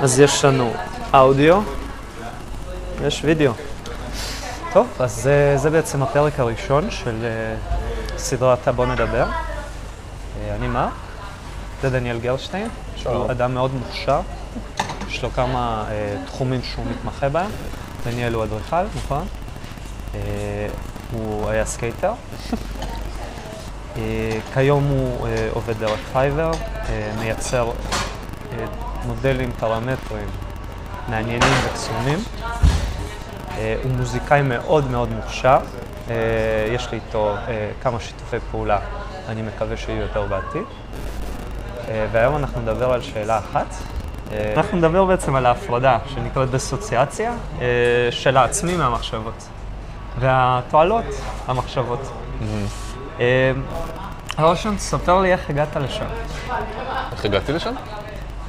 אז יש לנו אודיו, יש וידאו. טוב, אז זה, זה בעצם הפרק הראשון של אה, סדרת בוא נדבר. אה, אני מרק, זה דניאל גרשטיין, שהוא אדם מאוד מוכשר, יש לו כמה תחומים שהוא מתמחה בהם. דניאל הוא אדריכל, נכון? הוא היה סקייטר. כיום הוא עובד דרך Fiverr, מייצר מודלים, פרמטרים מעניינים וקסומים. הוא מוזיקאי מאוד מאוד מוכשר, יש לי איתו כמה שיתופי פעולה, אני מקווה שיהיו יותר בעתיד. והיום אנחנו נדבר על שאלה אחת. אנחנו נדבר בעצם על ההפרדה שנקראת דיסוציאציה של העצמי מהמחשבות והתועלות המחשבות. Mm-hmm. ראשון, ספר לי איך הגעת לשם. איך הגעתי לשם?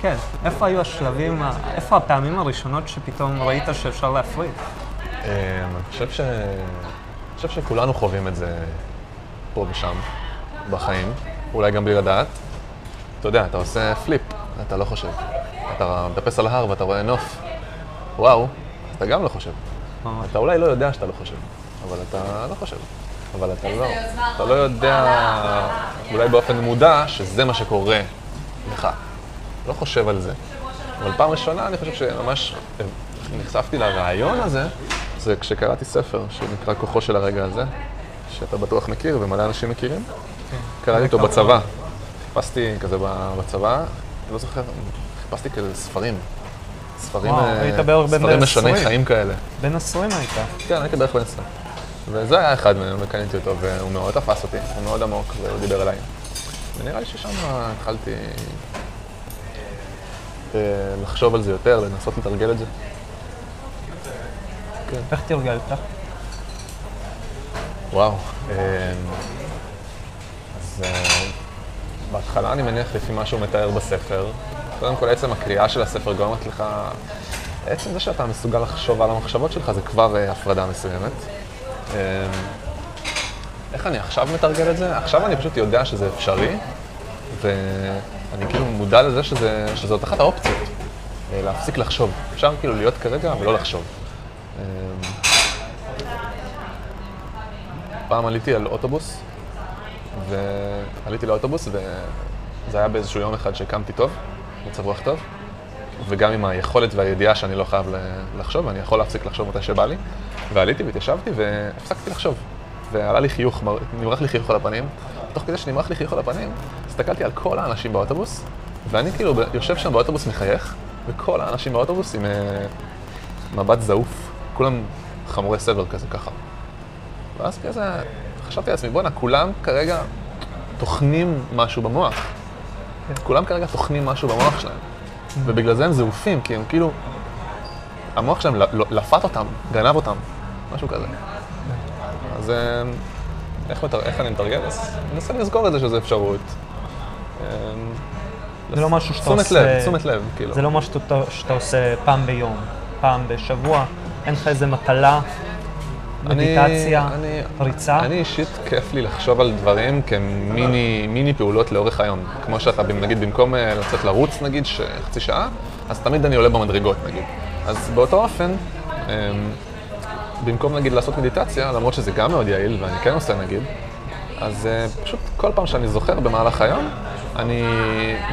כן, איפה היו השלבים, איפה הפעמים הראשונות שפתאום ראית שאפשר להפריד? אני חושב, ש... אני חושב שכולנו חווים את זה פה ושם, בחיים, אולי גם בלי לדעת. אתה יודע, אתה עושה פליפ, אתה לא חושב. אתה מטפס על ההר ואתה רואה נוף, וואו, אתה גם לא חושב. ממש. אתה אולי לא יודע שאתה לא חושב, אבל אתה לא חושב. אבל אתה לא, אתה לא יודע, אולי באופן מודע, שזה מה שקורה לך. לא חושב על זה. אבל פעם ראשונה אני חושב שממש נחשפתי לרעיון הזה, זה כשקראתי ספר שנקרא כוחו של הרגע הזה, שאתה בטוח מכיר ומלא אנשים מכירים. כן. קראתי אותו בצבא. חיפשתי כזה בצבא, אני לא זוכר, חיפשתי כזה ספרים. ספרים, ספרים משני חיים כאלה. בן עשרים היית. כן, הייתי בערך בן עשרים. וזה היה אחד מהם, וקניתי אותו, והוא מאוד תפס אותי, הוא מאוד עמוק, והוא דיבר אליי. ונראה לי ששם התחלתי לחשוב על זה יותר, לנסות לתרגל את זה. כן. איך תרגלת? וואו. אמ, אז אה, בהתחלה אני מניח לפי מה שהוא מתאר בספר, קודם כל עצם הקריאה של הספר גורמת לך, עצם זה שאתה מסוגל לחשוב על המחשבות שלך זה כבר אה, הפרדה מסוימת. איך אני עכשיו מתרגל את זה? עכשיו אני פשוט יודע שזה אפשרי, ואני כאילו מודע לזה שזה, שזאת אחת האופציות, אה, להפסיק לחשוב. אפשר כאילו להיות כרגע ולא לחשוב. אמ, פעם עליתי על אוטובוס, ועליתי לאוטובוס, וזה היה באיזשהו יום אחד שקמתי טוב, מצב רוח טוב, וגם עם היכולת והידיעה שאני לא חייב לחשוב, ואני יכול להפסיק לחשוב מתי שבא לי, ועליתי והתיישבתי והפסקתי לחשוב. ועלה לי חיוך, נמרח לי חיוך על הפנים. תוך כדי שנמרח לי חיוך על הפנים, הסתכלתי על כל האנשים באוטובוס, ואני כאילו יושב שם באוטובוס מחייך, וכל האנשים באוטובוס עם uh, מבט זעוף, כולם חמורי סבר כזה ככה. ואז כזה חשבתי לעצמי, בואנה, כולם כרגע טוחנים משהו במוח. כן. כולם כרגע טוחנים משהו במוח שלהם. Mm-hmm. ובגלל זה הם זעופים, כי הם כאילו... המוח שלהם לפת אותם, גנב אותם, משהו כזה. אז אה, איך. איך אני מתרגל? אני מנסה לזכור את זה שזו אפשרות. זה לא משהו שאתה עושה... תשומת לב, תשומת לב, כאילו. זה לא משהו שאתה, שאתה עושה פעם ביום, פעם בשבוע, אין לך איזה מטלה, מדיטציה, אני, ריצה. אני אישית, כיף לי לחשוב על דברים כמיני מיני פעולות לאורך היום. כמו שאתה, נגיד, במקום אה, לצאת לרוץ, נגיד, חצי שעה, אז תמיד אני עולה במדרגות, נגיד. אז באותו אופן, אמ, במקום נגיד לעשות מדיטציה, למרות שזה גם מאוד יעיל, ואני כן עושה נגיד, אז uh, פשוט כל פעם שאני זוכר במהלך היום, אני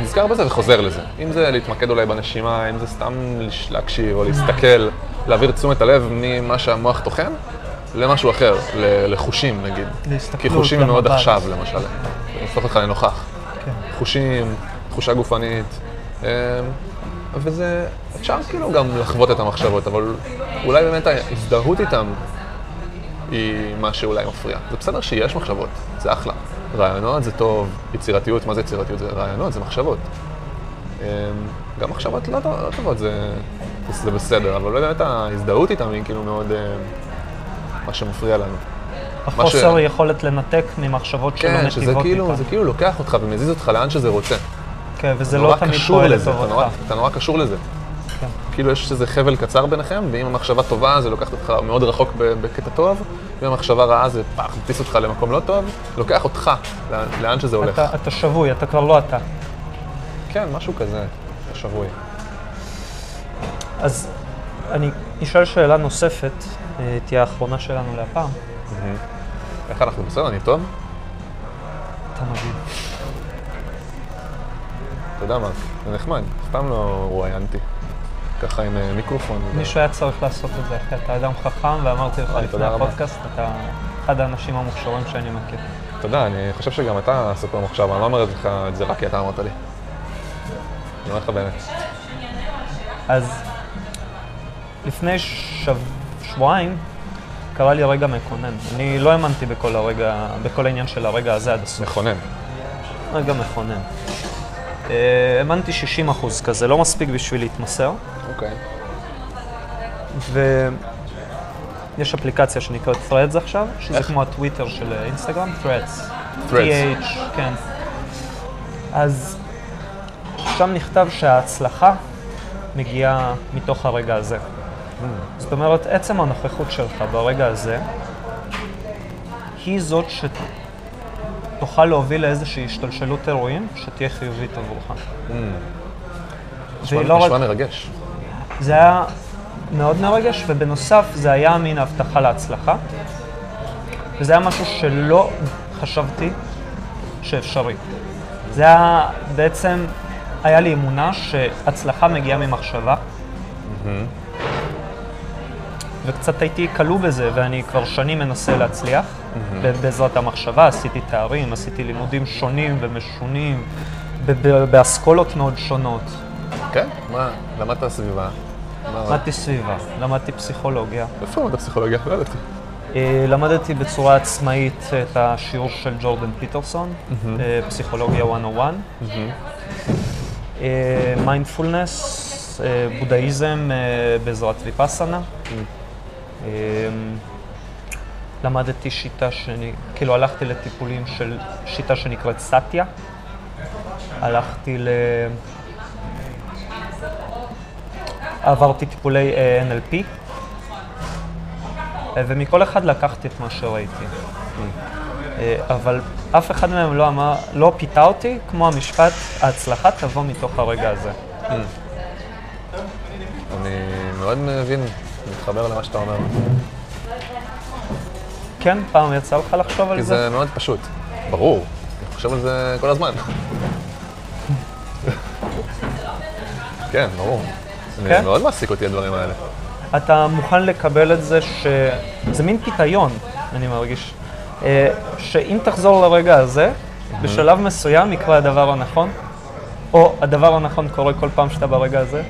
נזכר בזה וחוזר לזה. אם זה להתמקד אולי בנשימה, אם זה סתם להקשיב או להסתכל, להעביר תשומת הלב ממה שהמוח טוחן למשהו אחר, לחושים נגיד. כי חושים הם מאוד עכשיו למשל, זה הופך אותך לנוכח. כן. חושים, תחושה גופנית. אמ, וזה, אפשר כאילו גם לחוות את המחשבות, אבל אולי באמת ההזדהות איתם היא מה שאולי מפריע. זה בסדר שיש מחשבות, זה אחלה. רעיונות זה טוב, יצירתיות, מה זה יצירתיות? זה רעיונות, זה מחשבות. אמ, גם מחשבות לא, לא טובות זה, זה בסדר, אבל אולי באמת ההזדהות איתם היא כאילו מאוד אה, מה שמפריע לנו. החוסר ש... יכולת לנתק ממחשבות כן, שלא נתיבות איתן. כן, שזה כאילו, זה כאילו לוקח אותך ומזיז אותך לאן שזה רוצה. כן, וזה לא תמיד פועל לטובתך. אתה, אתה נורא קשור לזה. כאילו יש איזה חבל קצר ביניכם, ואם המחשבה טובה זה לוקח אותך מאוד רחוק בקטע טוב, ואם המחשבה רעה זה פח, מטיס אותך למקום לא טוב, לוקח אותך לאן, שזה הולך. אתה, אתה שבוי, אתה כבר לא אתה. כן, משהו כזה. שבוי. אז אני אשאל שאלה נוספת, אה, תהיה האחרונה שלנו להפעם. איך אנחנו בסדר? אני טוב? אתה מבין. אתה יודע מה, זה נחמד, אף פעם לא רואיינתי. ככה עם אה, מיקרופון. מישהו היה צריך לעשות את זה, אחי, אתה אדם חכם, ואמרתי לך אוי, לפני תודה. הפודקאסט, אתה אחד האנשים המוכשרים שאני מכיר. יודע, אני חושב שגם אתה סופר מוכשר, אני לא אומר לך את זה רק כי אתה אמרת לי. אני אומר לך באמת. אז לפני שב... שבועיים קרה לי רגע מקונן. אני לא האמנתי בכל הרגע, בכל העניין של הרגע הזה עד הסוף. מכונן. רגע מכונן. אה, האמנתי 60 אחוז כזה, לא מספיק בשביל להתמסר. אוקיי. ויש אפליקציה שנקראת Threads עכשיו, שזה? כמו הטוויטר של אינסטגרם, Threads. Threads. TH, כן. אז שם נכתב שההצלחה מגיעה מתוך הרגע הזה. זאת אומרת, עצם הנוכחות שלך ברגע הזה, היא זאת שתוכל להוביל לאיזושהי השתלשלות אירועים שתהיה חיובית עבורך. נשמע והיא לא רק- נשמע מרגש. זה היה מאוד מרגש, ובנוסף זה היה מין הבטחה להצלחה. וזה היה משהו שלא חשבתי שאפשרי. זה היה בעצם, היה לי אמונה שהצלחה מגיעה ממחשבה. וקצת הייתי כלוא בזה, ואני כבר שנים מנסה להצליח. ב- בעזרת המחשבה, עשיתי תארים, עשיתי לימודים שונים ומשונים, באסכולות מאוד שונות. כן? מה, למדת סביבה? למדתי סביבה, למדתי פסיכולוגיה. איפה למדת פסיכולוגיה? לא ידעתי. אה, למדתי בצורה עצמאית את השיעור של ג'ורדן פיטרסון, אה, פסיכולוגיה 101, מיינדפולנס, בודהיזם אה, בעזרת ויפאסנה. אה, למדתי שיטה שאני, כאילו הלכתי לטיפולים של שיטה שנקראת סאטיה. הלכתי ל... עברתי טיפולי אה, NLP. אה, ומכל אחד לקחתי את מה שראיתי. אה, אבל אף אחד מהם לא אמר, לא פיתה אותי כמו המשפט, ההצלחה תבוא מתוך הרגע הזה. אני מאוד מבין, מתחבר למה שאתה אומר. כן, פעם יצא לך לחשוב על כי זה? זה מאוד פשוט. ברור, אני חושב על זה כל הזמן. כן, ברור. כן? זה מאוד מעסיק אותי הדברים האלה. אתה מוכן לקבל את זה שזה מין פיתיון, אני מרגיש, אה, שאם תחזור לרגע הזה, בשלב מסוים יקרה הדבר הנכון, או הדבר הנכון קורה כל פעם שאתה ברגע הזה,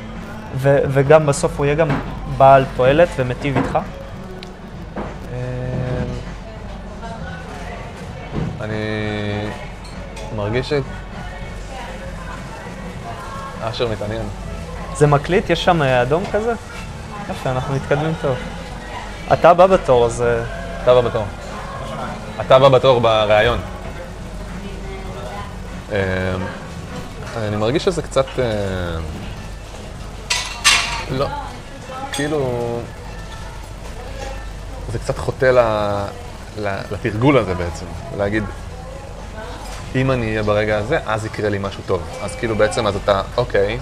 ו- וגם בסוף הוא יהיה גם בעל תועלת ומיטיב איתך. אה, אני מרגיש ש... אשר מתעניין. זה מקליט? יש שם אה, אדום כזה? יפה, אנחנו מתקדמים טוב. אתה הבא בתור, אז... אה, אתה הבא בתור. אתה הבא בתור בריאיון. אה, אני מרגיש שזה קצת... אה, לא, כאילו... זה קצת חוטא ל, ל, לתרגול הזה בעצם. להגיד, אם אני אהיה ברגע הזה, אז יקרה לי משהו טוב. אז כאילו בעצם, אז אתה, אוקיי,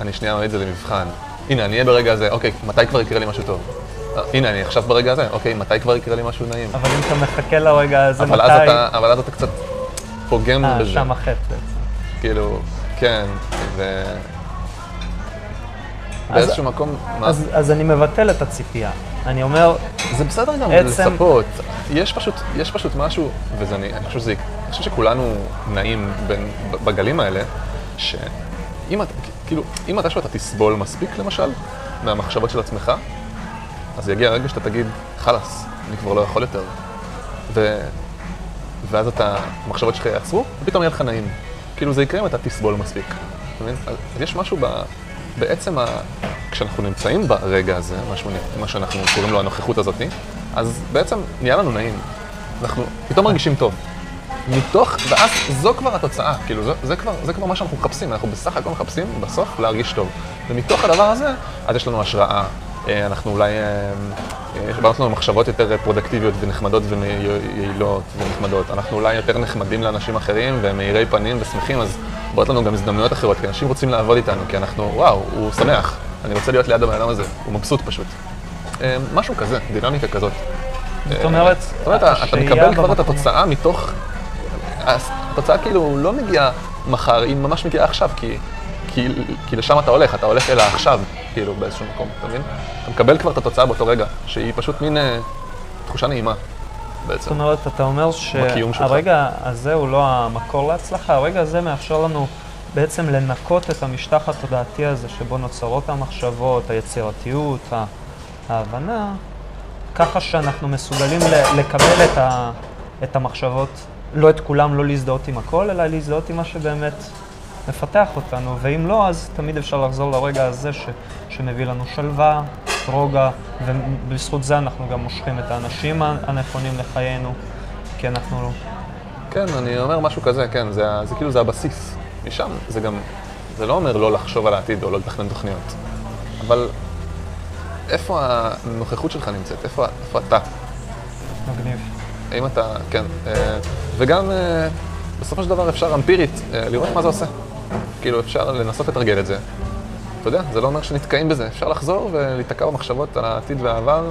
אני שנייה מעמיד את זה למבחן. הנה, אני אהיה ברגע הזה, אוקיי, מתי כבר יקרה לי משהו טוב? אה, הנה, אני עכשיו ברגע הזה, אוקיי, מתי כבר יקרה לי משהו נעים? אבל אם אתה מחכה לרגע הזה, אבל מתי... אז אתה, אבל אז אתה קצת פוגם אה, בזה. שם החטא בעצם. כאילו, כן, ו... באיזשהו מקום? אז, אז אני מבטל את הציפייה. אני אומר, זה בסדר גם עצם- לצפות. יש פשוט, יש פשוט משהו, וזה אני, אני חושב שזה, אני חושב שכולנו נעים בין, בגלים האלה, שאם אתה, כאילו, אם מתישהו אתה תסבול מספיק, למשל, מהמחשבות של עצמך, אז יגיע הרגע שאתה תגיד, חלאס, אני כבר לא יכול יותר. ו... ואז אתה, המחשבות שלך יעצרו, ופתאום יהיה לך נעים. כאילו זה יקרה אם אתה תסבול מספיק. אתה מבין? אז יש משהו ב... בעצם ה... כשאנחנו נמצאים ברגע הזה, מה, שהוא, מה שאנחנו קוראים לו הנוכחות הזאת, אז בעצם נהיה לנו נעים. אנחנו פתאום מרגישים טוב. מתוך, ואז זו כבר התוצאה, כאילו זה, זה, כבר, זה כבר מה שאנחנו מחפשים, אנחנו בסך הכל מחפשים בסוף להרגיש טוב. ומתוך הדבר הזה, אז יש לנו השראה, אה, אנחנו אולי אה, יש לנו מחשבות יותר פרודקטיביות ונחמדות ויעילות ונחמדות. אנחנו אולי יותר נחמדים לאנשים אחרים והם מאירי פנים ושמחים, אז באות לנו גם הזדמנויות אחרות, כי אנשים רוצים לעבוד איתנו, כי אנחנו, וואו, הוא שמח, אני רוצה להיות ליד הבן אדם הזה, הוא מבסוט פשוט. אה, משהו כזה, דינמיקה כזאת. זאת אומרת, זאת אומרת, אתה מקבל כבר את התוצאה מתוך... התוצאה כאילו לא מגיעה מחר, היא ממש מגיעה עכשיו, כי, כי, כי לשם אתה הולך, אתה הולך אל העכשיו, כאילו, באיזשהו מקום, אתה מבין? אתה מקבל כבר את התוצאה באותו רגע, שהיא פשוט מין אה, תחושה נעימה. בעצם. זאת אומרת, אתה אומר שהרגע הזה הוא לא המקור להצלחה, הרגע הזה מאפשר לנו בעצם לנקות את המשטח התודעתי הזה שבו נוצרות המחשבות, היצירתיות, ההבנה, ככה שאנחנו מסוגלים לקבל את, ה, את המחשבות, לא את כולם, לא להזדהות עם הכל, אלא להזדהות עם מה שבאמת מפתח אותנו, ואם לא, אז תמיד אפשר לחזור לרגע הזה ש, שמביא לנו שלווה, רוגע, ובזכות זה אנחנו גם מושכים את האנשים הנכונים לחיינו, כי אנחנו... לא. כן, אני אומר משהו כזה, כן, זה, זה כאילו זה הבסיס. משם זה גם, זה לא אומר לא לחשוב על העתיד או לא לתכנן תוכניות, אבל איפה הנוכחות שלך נמצאת? איפה, איפה אתה? מגניב. האם אתה, כן. אה, וגם אה, בסופו של דבר אפשר אמפירית אה, לראות מה זה עושה. כאילו אפשר לנסות לתרגל את זה. אתה יודע, זה לא אומר שנתקעים בזה. אפשר לחזור ולהיתקע במחשבות על העתיד והעבר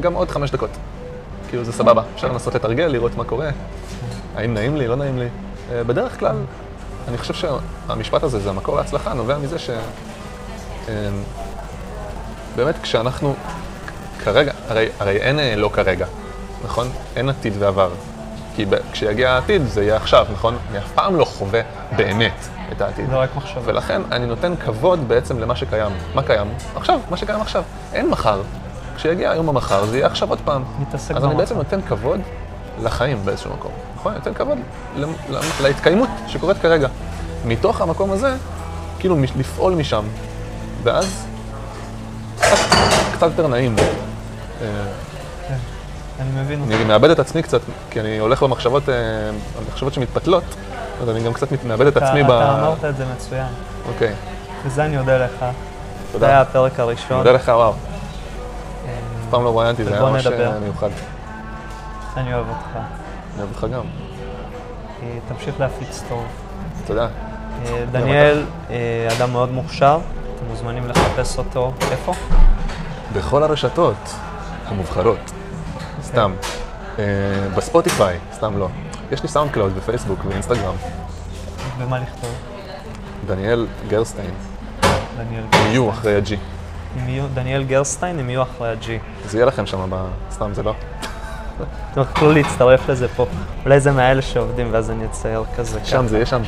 גם עוד חמש דקות. כאילו זה סבבה. אפשר לנסות לתרגל, לראות מה קורה. האם נעים לי, לא נעים לי. בדרך כלל, אני חושב שהמשפט הזה, זה המקור להצלחה, נובע מזה ש... באמת כשאנחנו כרגע, הרי, הרי אין אה, לא כרגע, נכון? אין עתיד ועבר. כי ב, כשיגיע העתיד זה יהיה עכשיו, נכון? אני אף פעם לא חווה באמת את העתיד. זה רק מחשב. ולכן אני נותן כבוד בעצם למה שקיים. מה קיים? עכשיו, מה שקיים עכשיו. אין מחר. כשיגיע היום המחר זה יהיה עכשיו עוד פעם. מתעסק אז אני בעצם נותן כבוד לחיים באיזשהו מקום, נכון? אני נותן כבוד להתקיימות שקורית כרגע. מתוך המקום הזה, כאילו לפעול משם. ואז קצת יותר נעים. כן, אני מבין. אני מאבד את עצמי קצת, כי אני הולך במחשבות, אה, המחשבות שמתפתלות, אז אני גם קצת מאבד את עצמי ב... אתה אמרת את זה מצוין. אוקיי. וזה אני אודה לך. תודה. זה היה הפרק הראשון. מודה לך, וואו. אה, אף פעם לא רואיינתי, זה היה ממש אה, מיוחד. אני אוהב אותך. אני אוהב אותך גם. תמשיך להפיץ טוב. תודה. דניאל, אדם מאוד מוכשר. אתם מוזמנים לחפש אותו, איפה? בכל הרשתות המובחרות, סתם. אה, בספוטיפיי, סתם לא. יש לי SoundCloud בפייסבוק ואינסטגרם. ומה לכתוב? דניאל גרסטיין. דניאל גרשטיין. U אחרי ה-G. דניאל גרשטיין עם U אחרי ה-G. זה יהיה לכם שם, סתם זה לא. אתם תוכלו להצטרף לזה פה. אולי זה מהאלה שעובדים ואז אני אצייר כזה. שם, זה יהיה שם.